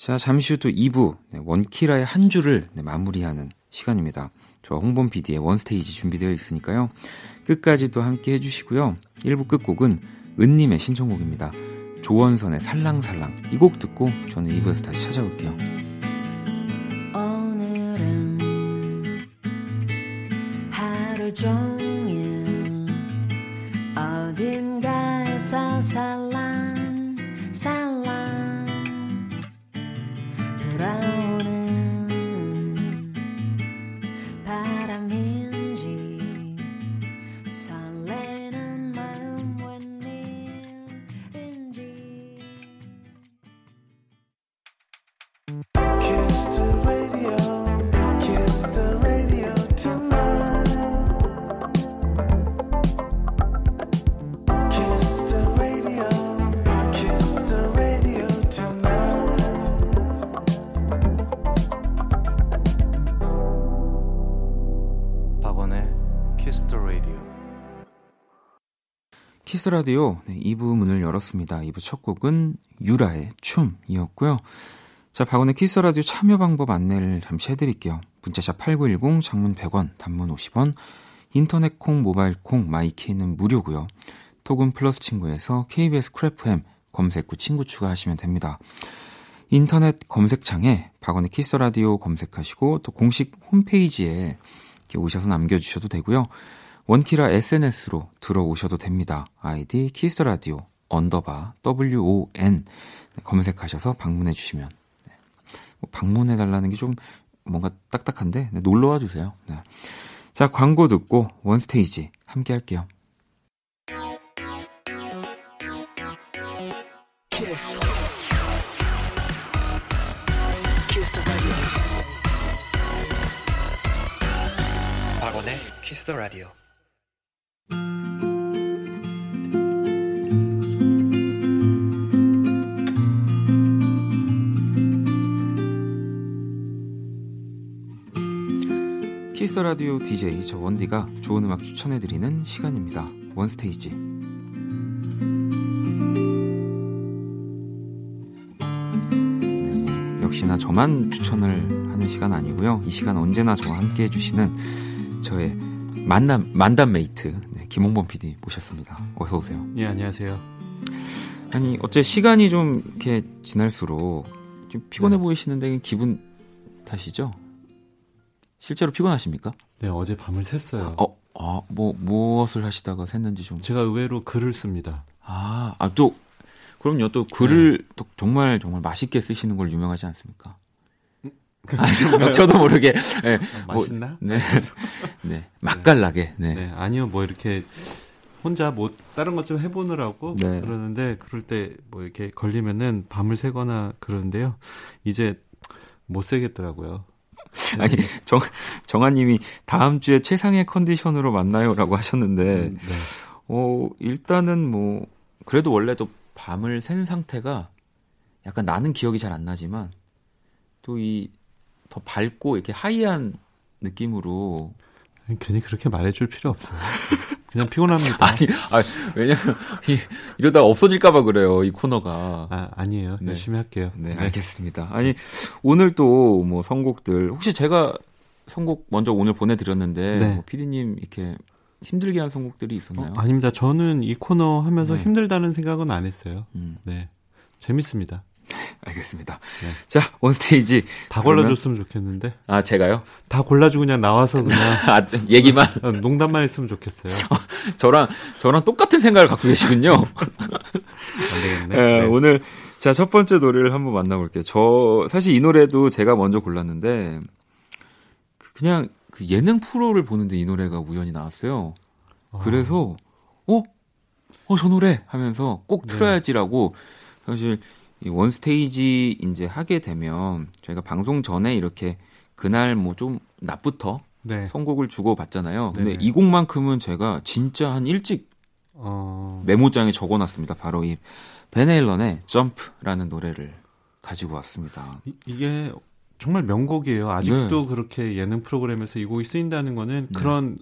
자, 잠시 후 또 2부 네, 원키라의 한 주를 네, 마무리하는 시간입니다. 저 홍범 PD의 원스테이지 준비되어 있으니까요. 끝까지 또 함께 해주시고요. 1부 끝곡은 은님의 신청곡입니다. 조원선의 살랑살랑 이 곡 듣고 저는 2부에서 다시 찾아올게요. 오늘은 하루 종일 어딘가에서 살랑 살랑 라디오 네, 2부 문을 열었습니다. 2부 첫 곡은 유라의 춤이었고요. 자, 박원의 키스 라디오 참여 방법 안내를 잠시 해드릴게요. 문자샵 8910, 장문 100원, 단문 50원, 인터넷 콩, 모바일 콩, my K는 무료고요. 톡은 플러스 친구에서 KBS Cool FM 검색 후 친구 추가하시면 됩니다. 인터넷 검색창에 박원의 키스 라디오 검색하시고 또 공식 홈페이지에 오셔서 남겨주셔도 되고요. 원키라 SNS로 들어오셔도 됩니다. 아이디 키스 라디오 underbar WON 검색하셔서 방문해 주시면 네. 뭐 방문해 달라는 게 좀 뭔가 딱딱한데 네, 놀러 와 주세요. 네. 자 광고 듣고 원스테이지 함께 할게요. 키스. 박원의 Kiss the Radio. Kiss the Radio DJ 저 원디가 좋은 음악 추천해 드리는 시간입니다. One Stage. 역시나 저만 추천을 하는 시간 아니고요. 이 시간 언제나 저와 함께 해주시는 저의 만남, 만담 mate, 네, 김홍범 PD 모셨습니다. 어서오세요. 예, 안녕하세요. 아니, 어째 시간이 좀 이렇게 지날수록 좀 피곤해 네. 보이시는데 기분 탓이죠? 실제로 피곤하십니까? 네, 어제 밤을 샜어요. 어, 아, 뭐, 무엇을 하시다가 샜는지 좀. 제가 의외로 글을 씁니다. 아, 아, 또 그럼요. 또 글을 네. 또 정말 정말 맛있게 쓰시는 걸 유명하지 않습니까? 아, 저도 모르게. 네. 아, 맛있나? 뭐, 네. 네. 맛깔나게. 네. 네. 아니요, 뭐 이렇게 혼자 뭐 다른 것 좀 해보느라고 네. 그러는데 그럴 때 뭐 이렇게 걸리면은 밤을 새거나 그러는데요. 이제 못 새겠더라고요. 아니 정 정아님이 다음 주에 최상의 컨디션으로 만나요라고 하셨는데, 음, 네. 어 일단은 뭐 그래도 원래도 밤을 샌 상태가 약간 나는 기억이 잘 안 나지만 또 이 더 밝고 이렇게 하이한 느낌으로 괜히 그렇게 말해줄 필요 없어요. 그냥 피곤합니다. 아니, 아니 왜냐면 이, 이러다 없어질까봐 그래요 이 코너가. 아 아니에요. 네. 열심히 할게요. 네, 네, 알겠습니다. 아니 오늘 또 뭐 선곡들 혹시 제가 선곡 먼저 오늘 보내드렸는데 네. 뭐 PD님 이렇게 힘들게 한 선곡들이 있었나요? 어, 아닙니다. 저는 이 코너 하면서 네. 힘들다는 생각은 안 했어요. 음. 네. 재밌습니다. 알겠습니다. 네. 자, 온스테이지. 다 그러면... 골라줬으면 좋겠는데. 아, 제가요? 다 골라주고 그냥 나와서 그냥. 아, 얘기만. 어, 농담만 했으면 좋겠어요. 어, 저랑, 저랑 똑같은 생각을 갖고 계시군요. 안 되겠네. 네, 네. 오늘, 자, 첫 번째 노래를 한번 만나볼게요. 저, 사실 이 노래도 제가 먼저 골랐는데, 그냥 그 예능 프로를 보는데 이 노래가 우연히 나왔어요. 아. 그래서 어? 어, 저 노래 하면서 꼭 네. 틀어야지라고 사실 이 원 스테이지 이제 하게 되면 저희가 방송 전에 이렇게 그날 뭐 좀 낮부터 네. 선곡을 주고 받잖아요. 근데 이 곡만큼은 제가 진짜 한 일찍 어... 메모장에 적어놨습니다. 바로 이 베네일런의 점프라는 노래를 가지고 왔습니다. 이, 이게 정말 명곡이에요. 아직도 네. 그렇게 예능 프로그램에서 이 곡이 쓰인다는 거는 네. 그런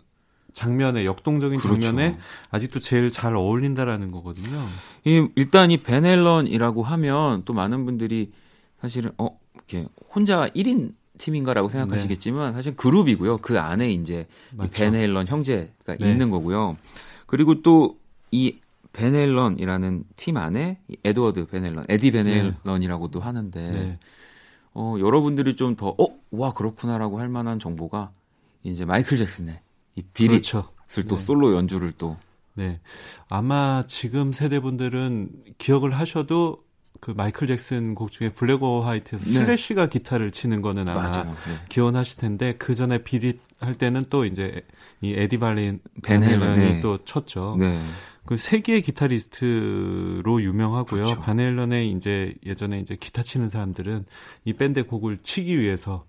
장면에 역동적인 그렇죠. 장면에 아직도 제일 잘 어울린다라는 거거든요. 이, 일단 이 밴 헤일런이라고 하면 또 많은 분들이 사실은 어 이렇게 혼자 1인 팀인가라고 생각하시겠지만 네. 사실 그룹이고요. 그 안에 이제 밴 헤일런 형제가 네. 있는 거고요. 그리고 또 이 밴 헤일런이라는 팀 안에 에드워드 밴 헤일런, 에디 밴 헤일런이라고도 하는데 네. 어, 여러분들이 좀 더, 어, 와, 그렇구나라고 할 만한 정보가 이제 마이클 잭슨의 이 비릿을 그렇죠. 또 네. 솔로 연주를 또. 네. 아마 지금 세대분들은 기억을 하셔도 그 마이클 잭슨 곡 중에 Black or White에서 네. 슬래시가 기타를 치는 거는 아마 네. 기억하실 텐데 그 전에 비릿 할 때는 또 이제 이 에디 밴 헤일런 밴 헤일런이 네. 또 쳤죠. 네. 그 세계의 기타리스트로 유명하고요. 그렇죠. 밴 헤일런의 이제 예전에 이제 기타 치는 사람들은 이 밴드 곡을 치기 위해서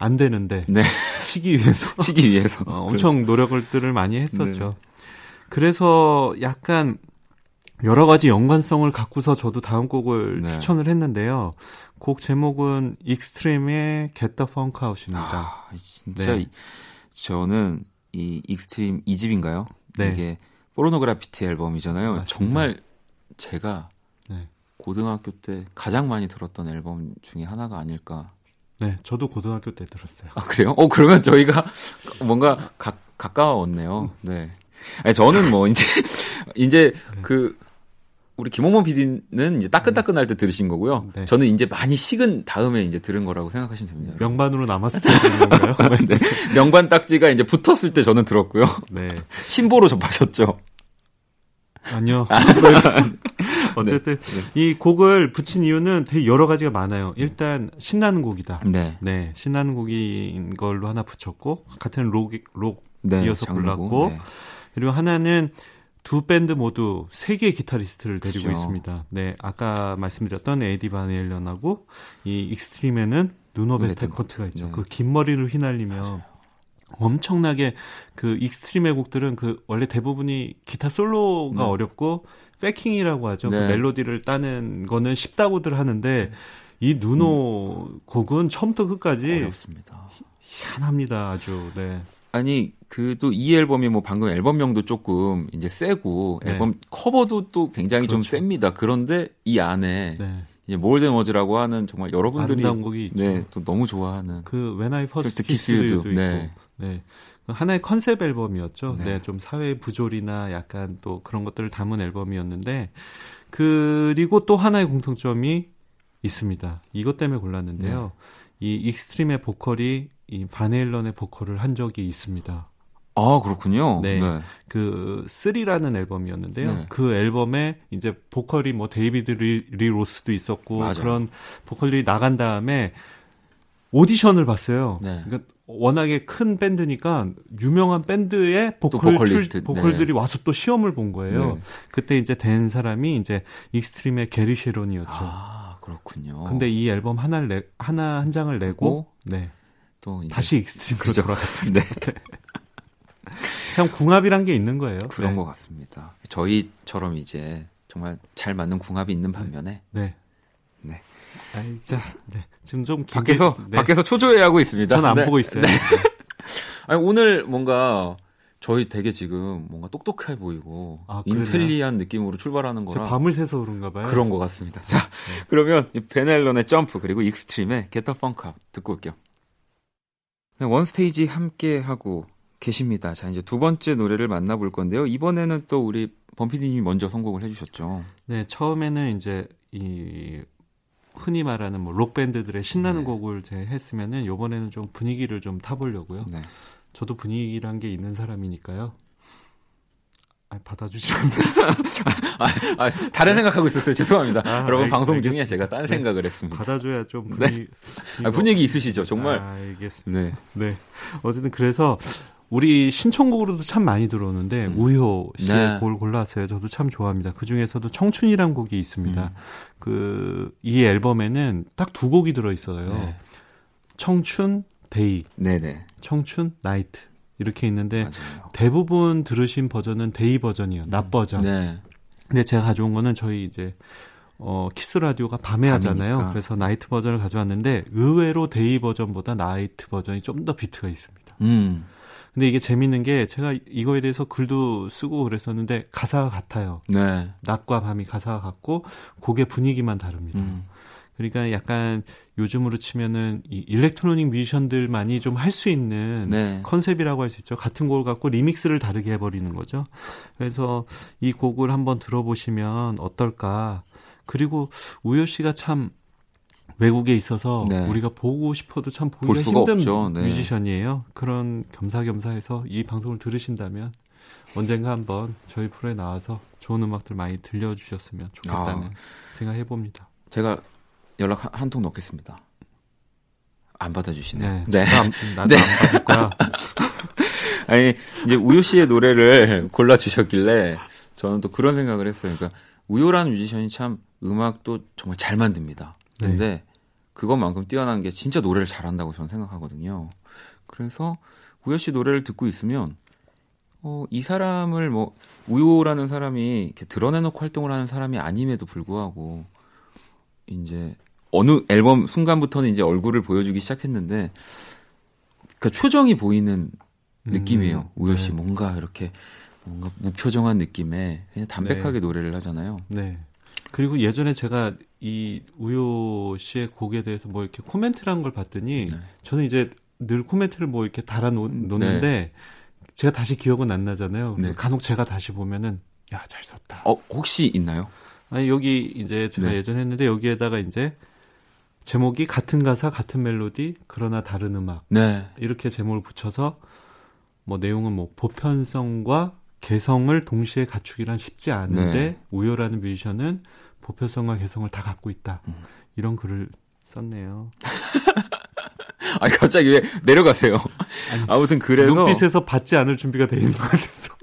안 되는데 네. 치기 위해서 치기 위해서 어, 엄청 그렇죠. 노력들을 많이 했었죠. 네. 그래서 약간 여러 가지 연관성을 갖고서 저도 다음 곡을 네. 추천을 했는데요. 곡 제목은 익스트림의 Get the Funk Out입니다. 아, 진짜 네. 저는 이 익스트림 2집인가요? 네. 이게 Pornograffitti 앨범이잖아요. 맞습니다. 정말 제가 네. 고등학교 때 가장 많이 들었던 앨범 중에 하나가 아닐까. 네, 저도 고등학교 때 들었어요. 아, 그래요? 어, 그러면 저희가 뭔가 가, 가까웠네요. 네. 아니, 저는 뭐, 이제, 이제 네. 그, 우리 김홍범 PD는 이제 따끈따끈할 때 들으신 거고요. 네. 저는 이제 많이 식은 다음에 이제 들은 거라고 생각하시면 됩니다. 명반으로 남았을 때 들은 건가요? 네. 명반 딱지가 이제 붙었을 때 저는 들었고요. 네. 신보로 접하셨죠. 아니요. 아. 어쨌든 네. 이 곡을 붙인 이유는 되게 여러 가지가 많아요. 일단 신나는 곡이다. 네. 네. 신나는 곡인 걸로 하나 붙였고 같은 록, 록 네, 이어서 붙였고 네. 그리고 하나는 두 밴드 모두 세계의 기타리스트를 데리고 그렇죠. 있습니다. 네, 아까 말씀드렸던 에디 밴 헤일런하고 이 익스트림에는 누노 베텐코트가 있죠. 네. 그 긴 머리를 휘날리며 맞아요. 엄청나게 그 익스트림의 곡들은 그 원래 대부분이 기타 솔로가 네. 어렵고 backing이라고 하죠. 그 네. 그 멜로디를 따는 거는 쉽다고들 하는데 이 누노 음. 곡은 처음부터 끝까지 어렵습니다. 희한합니다. 아주. 네. 아니 그 또 이 앨범이 뭐 방금 앨범명도 조금 이제 세고 네. 앨범 커버도 또 굉장히 그렇죠. 좀 셉니다. 그런데 이 안에 네. 이제 More Than Words라고 하는 정말 여러분들이 곡이 네, 또 너무 좋아하는 그 When I First Kiss You도 네. 네. 하나의 컨셉 앨범이었죠. 네. 네. 좀 사회 부조리나 약간 또 그런 것들을 담은 앨범이었는데 그리고 또 하나의 공통점이 있습니다. 이것 때문에 골랐는데요. 네. 이 익스트림의 보컬이 이 밴 헤일런의 보컬을 한 적이 있습니다. 아, 그렇군요. 네. 네. 그, Three라는 앨범이었는데요. 네. 그 앨범에 이제 보컬이 뭐 데이비드 리, 리 로스도 있었고 맞아요. 그런 보컬들이 나간 다음에 오디션을 봤어요. 네. 그러니까 워낙에 큰 밴드니까 유명한 밴드의 보컬 출, 보컬들이 네. 와서 또 시험을 본 거예요. 네. 그때 이제 된 사람이 이제 익스트림의 게리 셰론이었죠. 아, 그렇군요. 근데 이 앨범 하나를 내, 하나 한 장을 내고 네. 또 다시 익스트림으로 그죠. 돌아갔습니다. 네. 참 궁합이란 게 있는 거예요. 그런 네. 것 같습니다. 저희처럼 이제 정말 잘 맞는 궁합이 있는 반면에 네. 네. 아이, 자, 네. 지금 좀 밖에서 네. 밖에서 초조해하고 있습니다. 저는 안 네. 보고 있어요. 네. 아니, 오늘 뭔가 저희 되게 지금 뭔가 똑똑해 보이고 아, 인텔리한 느낌으로 출발하는 거라 밤을 새서 그런가 봐요. 그런 것 같습니다. 자, 네. 그러면 베넬론의 점프 그리고 익스트림의 Get the Funk 듣고 올게요. One Stage 함께 하고 계십니다. 자, 이제 두 번째 노래를 만나볼 건데요. 이번에는 또 우리 범피디님이 먼저 선곡을 해주셨죠. 네, 처음에는 이제 이 흔히 말하는 뭐 록밴드들의 신나는 네. 곡을 제 했으면은 요번에는 좀 분위기를 좀 타보려고요. 네. 저도 분위기란 게 있는 사람이니까요. 아, 받아주시면 아, 아, 다른 생각하고 있었어요. 죄송합니다. 아, 여러분 알, 방송 알겠습니다. 중에 제가 딴 네. 생각을 했습니다. 받아줘야 좀 네. 분위기 네. 아, 분위기 있으시죠, 정말. 아, 알겠습니다. 네. 네. 어쨌든 그래서 우리 신청곡으로도 참 많이 들어오는데 음. 우효 씨의 네. 곡을 골랐어요. 저도 참 좋아합니다. 그 중에서도 청춘이란 곡이 있습니다. 음. 그 이 앨범에는 딱 두 곡이 들어 있어요. 네. 청춘 Day, 네네. 청춘 Night 이렇게 있는데 맞아요. 대부분 들으신 버전은 Day 버전이에요. 낮 음. 버전. 네. 근데 제가 가져온 거는 저희 이제 어, Kiss Radio가 밤에 밤이니까. 하잖아요. 그래서 Night 버전을 가져왔는데 의외로 Day 버전보다 Night 버전이 좀 더 비트가 있습니다. 음. 근데 이게 재밌는 게 제가 이거에 대해서 글도 쓰고 그랬었는데 가사가 같아요. 네. 낮과 밤이 가사가 같고 곡의 분위기만 다릅니다. 음. 그러니까 약간 요즘으로 치면은 이 electronic 뮤지션들만이 좀 할 수 있는 네. 컨셉이라고 할 수 있죠. 같은 곡을 갖고 리믹스를 다르게 해버리는 거죠. 그래서 이 곡을 한번 들어보시면 어떨까. 그리고 우효 씨가 참 외국에 있어서 네. 우리가 보고 싶어도 참 보기가 힘든 네. 뮤지션이에요. 그런 겸사겸사해서 이 방송을 들으신다면 언젠가 한번 저희 프로에 나와서 좋은 음악들 많이 들려주셨으면 좋겠다는 아. 생각해 봅니다. 제가 연락 한 통 넣겠습니다. 안 받아주시네요. 네. 네. 나도 네. 안 받을 거야. 아니 이제 우효 씨의 노래를 골라 주셨길래 저는 또 그런 생각을 했어요. 그러니까 우효라는 뮤지션이 참 음악도 정말 잘 만듭니다. 근데 네. 그것만큼 뛰어난 게 진짜 노래를 잘한다고 저는 생각하거든요. 그래서 우효 씨 노래를 듣고 있으면 어, 이 사람을 뭐 우효라는 사람이 이렇게 드러내놓고 활동을 하는 사람이 아님에도 불구하고 이제 어느 앨범 순간부터는 이제 얼굴을 보여주기 시작했는데 그 표정이 보이는 느낌이에요. 음, 우효 씨 네. 뭔가 이렇게 뭔가 무표정한 느낌에 그냥 담백하게 네. 노래를 하잖아요. 네. 그리고 예전에 제가 이 우효 씨의 곡에 대해서 뭐 이렇게 코멘트를 한 걸 봤더니 네. 저는 이제 늘 코멘트를 뭐 이렇게 달아 놓, 는데 네. 제가 다시 기억은 안 나잖아요. 네. 간혹 제가 다시 보면은 야 잘 썼다. 어 혹시 있나요? 아니 여기 이제 제가 네. 예전에 했는데 여기에다가 이제 제목이 같은 가사 같은 멜로디 그러나 다른 음악 네. 이렇게 제목을 붙여서 뭐 내용은 뭐 보편성과 개성을 동시에 갖추기란 쉽지 않은데 네. 우효라는 뮤지션은 보편성과 개성을 다 갖고 있다. 음. 이런 글을 썼네요. 아니 갑자기 왜 내려가세요? 아니, 아무튼 그래서 눈빛에서 받지 않을 준비가 돼 있는 것 같아서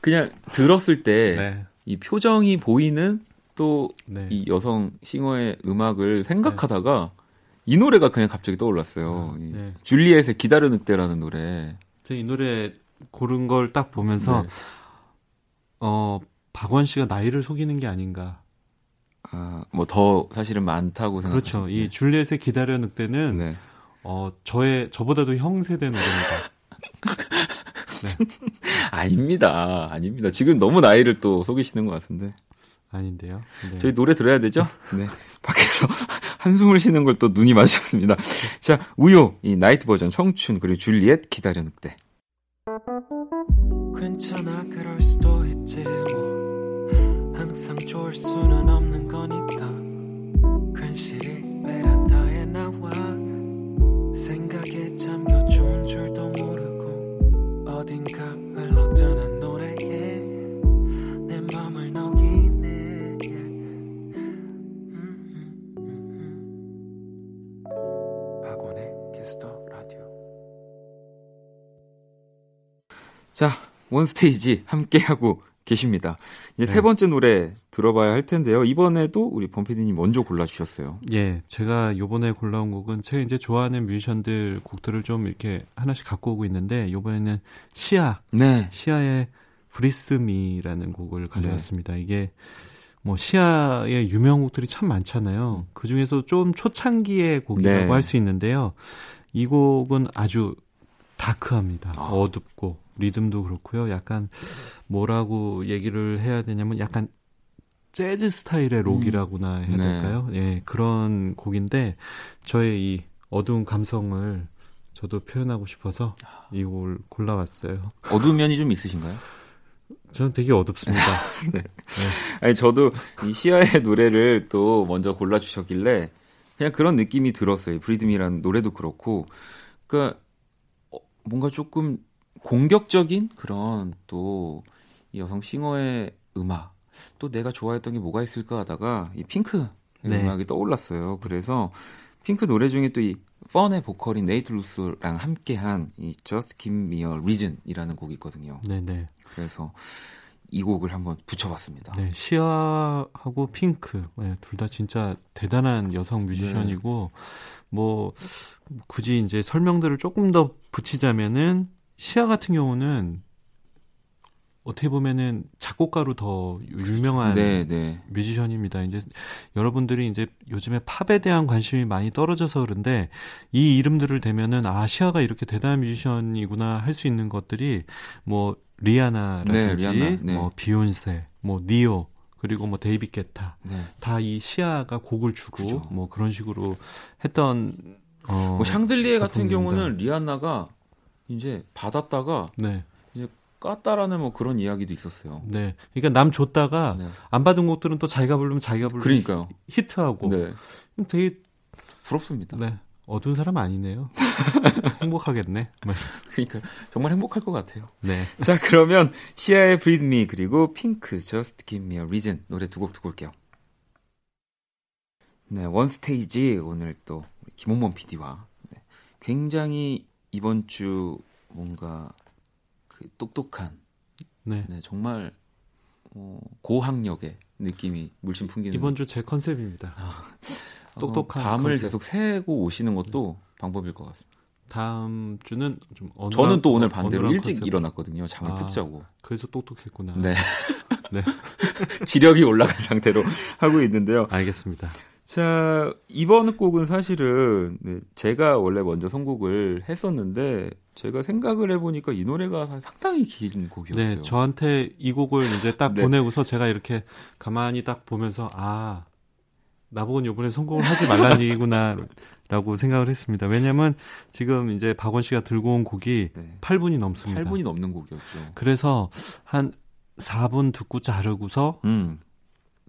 그냥 들었을 때이 네. 표정이 보이는 또이 네. 여성 싱어의 음악을 생각하다가 네. 이 노래가 그냥 갑자기 떠올랐어요. 네. 줄리엣의 기다려 늑대라는 노래. 이 노래 고른 걸 딱 보면서 네. 어 박원 씨가 나이를 속이는 게 아닌가. 아, 뭐 더 사실은 많다고 생각해요. 그렇죠. 이 줄리엣의 기다려 늑대는 네. 어 저의 저보다도 형 세대 노래입니다. 네. 아닙니다. 아닙니다. 지금 너무 나이를 또 속이시는 것 같은데. 아닌데요. 네. 저희 노래 들어야 되죠? 네. 밖에서 한숨을 쉬는 걸 또 눈이 마주쳤습니다. 자, 우효, 이 나이트 버전 청춘, 그리고 줄리엣 기다려 늑대. 괜찮아, 그럴 수도 있지, 뭐. 항상 좋을 수는 없는 거니까. 괜시리 베란다에 나와. 생각에 잠겨 좋은 줄도 모르고. 어딘가 원스테이지 함께하고 계십니다. 이제 네. 세 번째 노래 들어봐야 할 텐데요. 이번에도 우리 범피디님 먼저 골라주셨어요. 예, 제가 요번에 골라온 곡은 제가 이제 좋아하는 뮤지션들 곡들을 좀 이렇게 하나씩 갖고 오고 있는데 요번에는 시아, 네. 시아의 브리스미라는 곡을 가져왔습니다. 네. 이게 뭐 시아의 유명 곡들이 참 많잖아요. 그 중에서 좀 초창기의 곡이라고 네. 할수 있는데요. 이 곡은 아주 다크합니다. 아. 어둡고 리듬도 그렇고요. 약간 뭐라고 얘기를 해야 되냐면 약간 재즈 스타일의 록이라고나 해야 음. 네. 될까요? 예, 그런 곡인데 저의 이 어두운 감성을 저도 표현하고 싶어서 이 곡을 골라왔어요. 어두운 면이 좀 있으신가요? 저는 되게 어둡습니다. 네. 네. 아니 저도 이 시아의 노래를 또 먼저 골라 주셨길래 그냥 그런 느낌이 들었어요. Breathe Me라는 노래도 그렇고, 그러니까 어, 뭔가 조금 공격적인 그런 또 여성 싱어의 음악 또 내가 좋아했던 게 뭐가 있을까 하다가 이 핑크 네. 음악이 떠올랐어요. 그래서 핑크 노래 중에 또 이 펀의 보컬인 네이트 루스랑 함께한 이 Just Give Me a Reason이라는 곡이 있거든요. 네네. 네. 그래서 이 곡을 한번 붙여봤습니다. 네, 시아하고 핑크 네, 둘다 진짜 대단한 여성 뮤지션이고 네. 뭐 굳이 이제 설명들을 조금 더 붙이자면은 시아 같은 경우는 어떻게 보면은 작곡가로 더 유명한 네, 네. 뮤지션입니다. 이제 여러분들이 이제 요즘에 팝에 대한 관심이 많이 떨어져서 그런데 이 이름들을 대면은 아 시아가 이렇게 대단한 뮤지션이구나 할 수 있는 것들이 뭐 리아나라든지 네, 리아나, 네. 뭐 비욘세, 뭐 니요 그리고 뭐 데이비드 게타 네. 다 이 시아가 곡을 주고 그죠. 뭐 그런 식으로 했던 어, 뭐 샹들리에 같은 경우는 리아나가 이제 받았다가 네. 이제 깠다라는 뭐 그런 이야기도 있었어요. 네. 그러니까 남 줬다가 네. 안 받은 곡들은 또 자기가 부르면 자기가 부르면 그러니까요. 히트하고. 네. 되게 부럽습니다. 네. 어두운 사람 아니네요. 행복하겠네. 네. 그러니까 정말 행복할 것 같아요. 네. 자, 그러면 시아의 Breathe Me 그리고 핑크 Just Give Me a Reason 노래 두 곡 듣고 올게요. 네, 원 스테이지 오늘 또 김홍범 PD와 네, 굉장히 이번 주 뭔가 그 똑똑한 네, 네 정말 어, 고학력의 느낌이 물씬 풍기는 이번 주 제 컨셉입니다. 아, 똑똑한 어, 밤을 컨셉. 계속 새고 오시는 것도 네. 방법일 것 같습니다. 다음 주는 좀 어느한, 저는 또 오늘 반대로 일찍 컨셉. 일어났거든요. 잠을 아, 푹 자고. 그래서 똑똑했구나. 네. 네. 지력이 올라간 상태로 하고 있는데요. 알겠습니다. 자, 이번 곡은 사실은 네, 제가 원래 먼저 선곡을 했었는데 제가 생각을 해보니까 이 노래가 상당히 긴 곡이었어요. 네, 저한테 이 곡을 이제 딱 네. 보내고서 제가 이렇게 가만히 딱 보면서 아 나보고는 이번에 선곡을 하지 말라는 얘기구나 라고 생각을 했습니다. 왜냐면 지금 이제 박원 씨가 들고 온 곡이 네. 8분이 넘습니다. 8분이 넘는 곡이었죠. 그래서 한 4분 듣고 자르고서 음.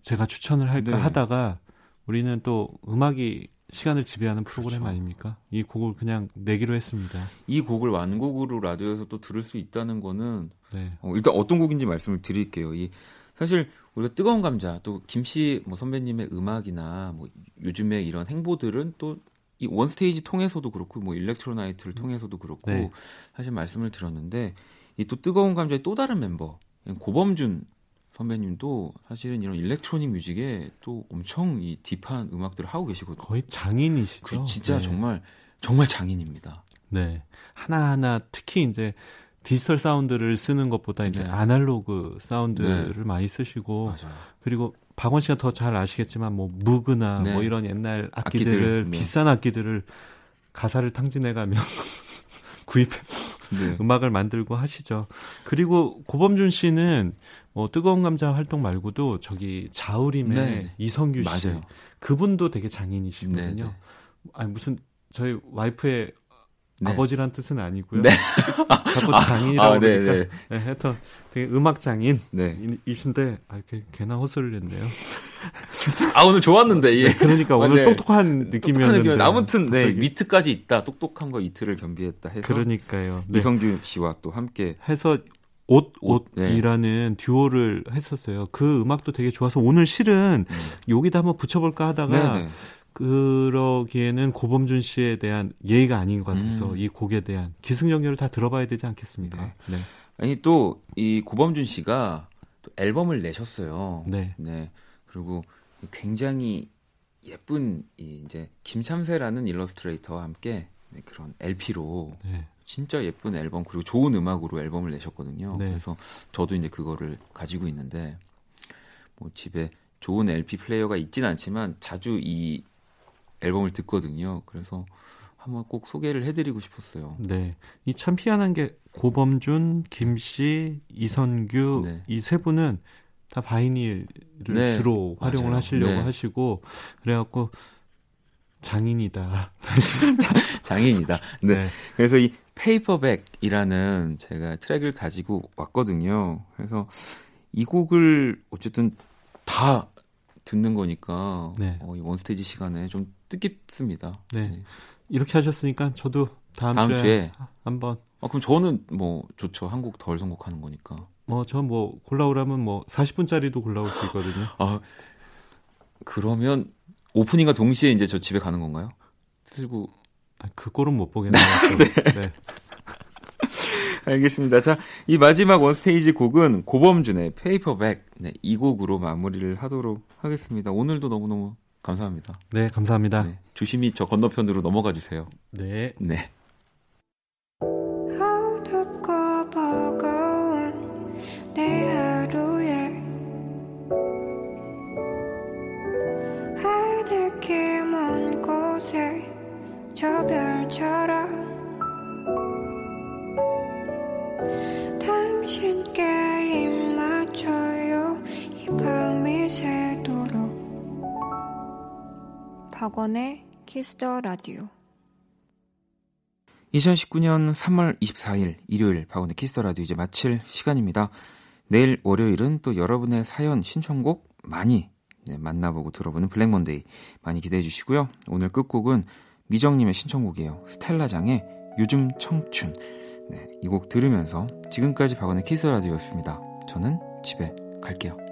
제가 추천을 할까 네. 하다가 우리는 또 음악이 시간을 지배하는 프로그램 그렇죠. 아닙니까? 이 곡을 그냥 내기로 했습니다. 이 곡을 완곡으로 라디오에서 또 들을 수 있다는 거는 네. 어, 일단 어떤 곡인지 말씀을 드릴게요. 이 사실 우리가 뜨거운 감자 또 김C 뭐 선배님의 음악이나 뭐 요즘에 이런 행보들은 또 이 원스테이지 통해서도 그렇고 뭐 일렉트로나이트를 통해서도 그렇고 네. 사실 말씀을 드렸는데 이 또 뜨거운 감자의 또 다른 멤버 고범준 선배님도 사실은 이런 electronic music에 또 엄청 이 deep한 음악들을 하고 계시거든요. 거의 장인이시죠. 그 진짜 네. 정말 정말 장인입니다. 네. 하나하나 특히 이제 디지털 사운드를 쓰는 것보다 이제 네. 아날로그 사운드를 네. 많이 쓰시고 맞아요. 그리고 박원 씨가 더 잘 아시겠지만 뭐 무그나 네. 뭐 이런 옛날 악기들을 악기들, 네. 비싼 악기들을 가산을 탕진해 가며 구입해서 네. 음악을 만들고 하시죠. 그리고 고범준 씨는 뭐 뜨거운 감자 활동 말고도 저기 자우림의 네. 이선규 씨 맞아요. 그분도 되게 장인이시거든요. 네, 네. 아니 무슨 저희 와이프의 네. 아버지란 뜻은 아니고요. 네. 자꾸 장인이라고 아, 네, 그러니까 네. 네, 하여튼 되게 음악 장인 네. 이신데 아, 개, 개나 헛소리를 했네요. 아 오늘 좋았는데 예. 네, 그러니까 오늘 아, 똑똑한 느낌이었는데 아무튼 네 위트까지 있다 똑똑한 거 이틀을 겸비했다 해서 그러니까요. 이성규 씨와 또 함께 해서 옷, 옷이라는 네. 듀오를 했었어요. 그 음악도 되게 좋아서 오늘 실은 음. 여기다 한번 붙여볼까 하다가 네네. 그러기에는 고범준 씨에 대한 예의가 아닌 것 같아서 음. 이 곡에 대한 기승전결을 다 들어봐야 되지 않겠습니까? 네. 네. 아니 또 이 고범준 씨가 또 앨범을 내셨어요. 네. 네. 그리고 굉장히 예쁜 이 이제 김참새라는 일러스트레이터와 함께 네, 그런 LP로 네. 진짜 예쁜 앨범 그리고 좋은 음악으로 앨범을 내셨거든요. 네. 그래서 저도 이제 그거를 가지고 있는데 뭐 집에 좋은 LP 플레이어가 있진 않지만 자주 이 앨범을 듣거든요. 그래서 한번 꼭 소개를 해드리고 싶었어요. 네. 이 참 희한한 게 고범준, 김씨, 이선규 네. 이세 분은 다 바이닐을 네. 주로 활용을 맞아요. 하시려고 네. 하시고 그래갖고 장인이다. 장인이다. 네. 네. 그래서 이 페이퍼백이라는 제가 트랙을 가지고 왔거든요. 그래서 이 곡을 어쨌든 다 듣는 거니까 네. 어, 이 원스테이지 시간에 좀 뜻깊습니다. 네. 네. 이렇게 하셨으니까 저도 다음, 다음 주에, 주에, 한번. 아, 그럼 저는 뭐 좋죠. 한 곡 덜 선곡하는 거니까. 뭐저뭐 골라오라면 뭐 40분짜리도 골라올 수 있거든요. 아 그러면 오프닝과 동시에 이제 저 집에 가는 건가요? 들고 아, 그 꼴은 못 보겠네요. 네. 네. 알겠습니다. 자, 이 마지막 원스테이지 곡은 고범준의 페이퍼백. 네, 이 곡으로 마무리를 하도록 하겠습니다. 오늘도 너무너무 감사합니다. 네, 감사합니다. 네, 조심히 저 건너편으로 넘어가 주세요. 네. 네. 키스더 라디오 2019년 3월 24일 일요일 박원의 키스더 라디오 이제 마칠 시간입니다. 내일 월요일은 또 여러분의 사연 신청곡 많이 네, 만나보고 들어보는 블랙 먼데이 많이 기대해 주시고요. 오늘 끝곡은 미정님의 신청곡이에요. 스텔라장의 요즘 청춘. 네, 이 곡 들으면서 지금까지 박원의 키스 라디오였습니다. 저는 집에 갈게요.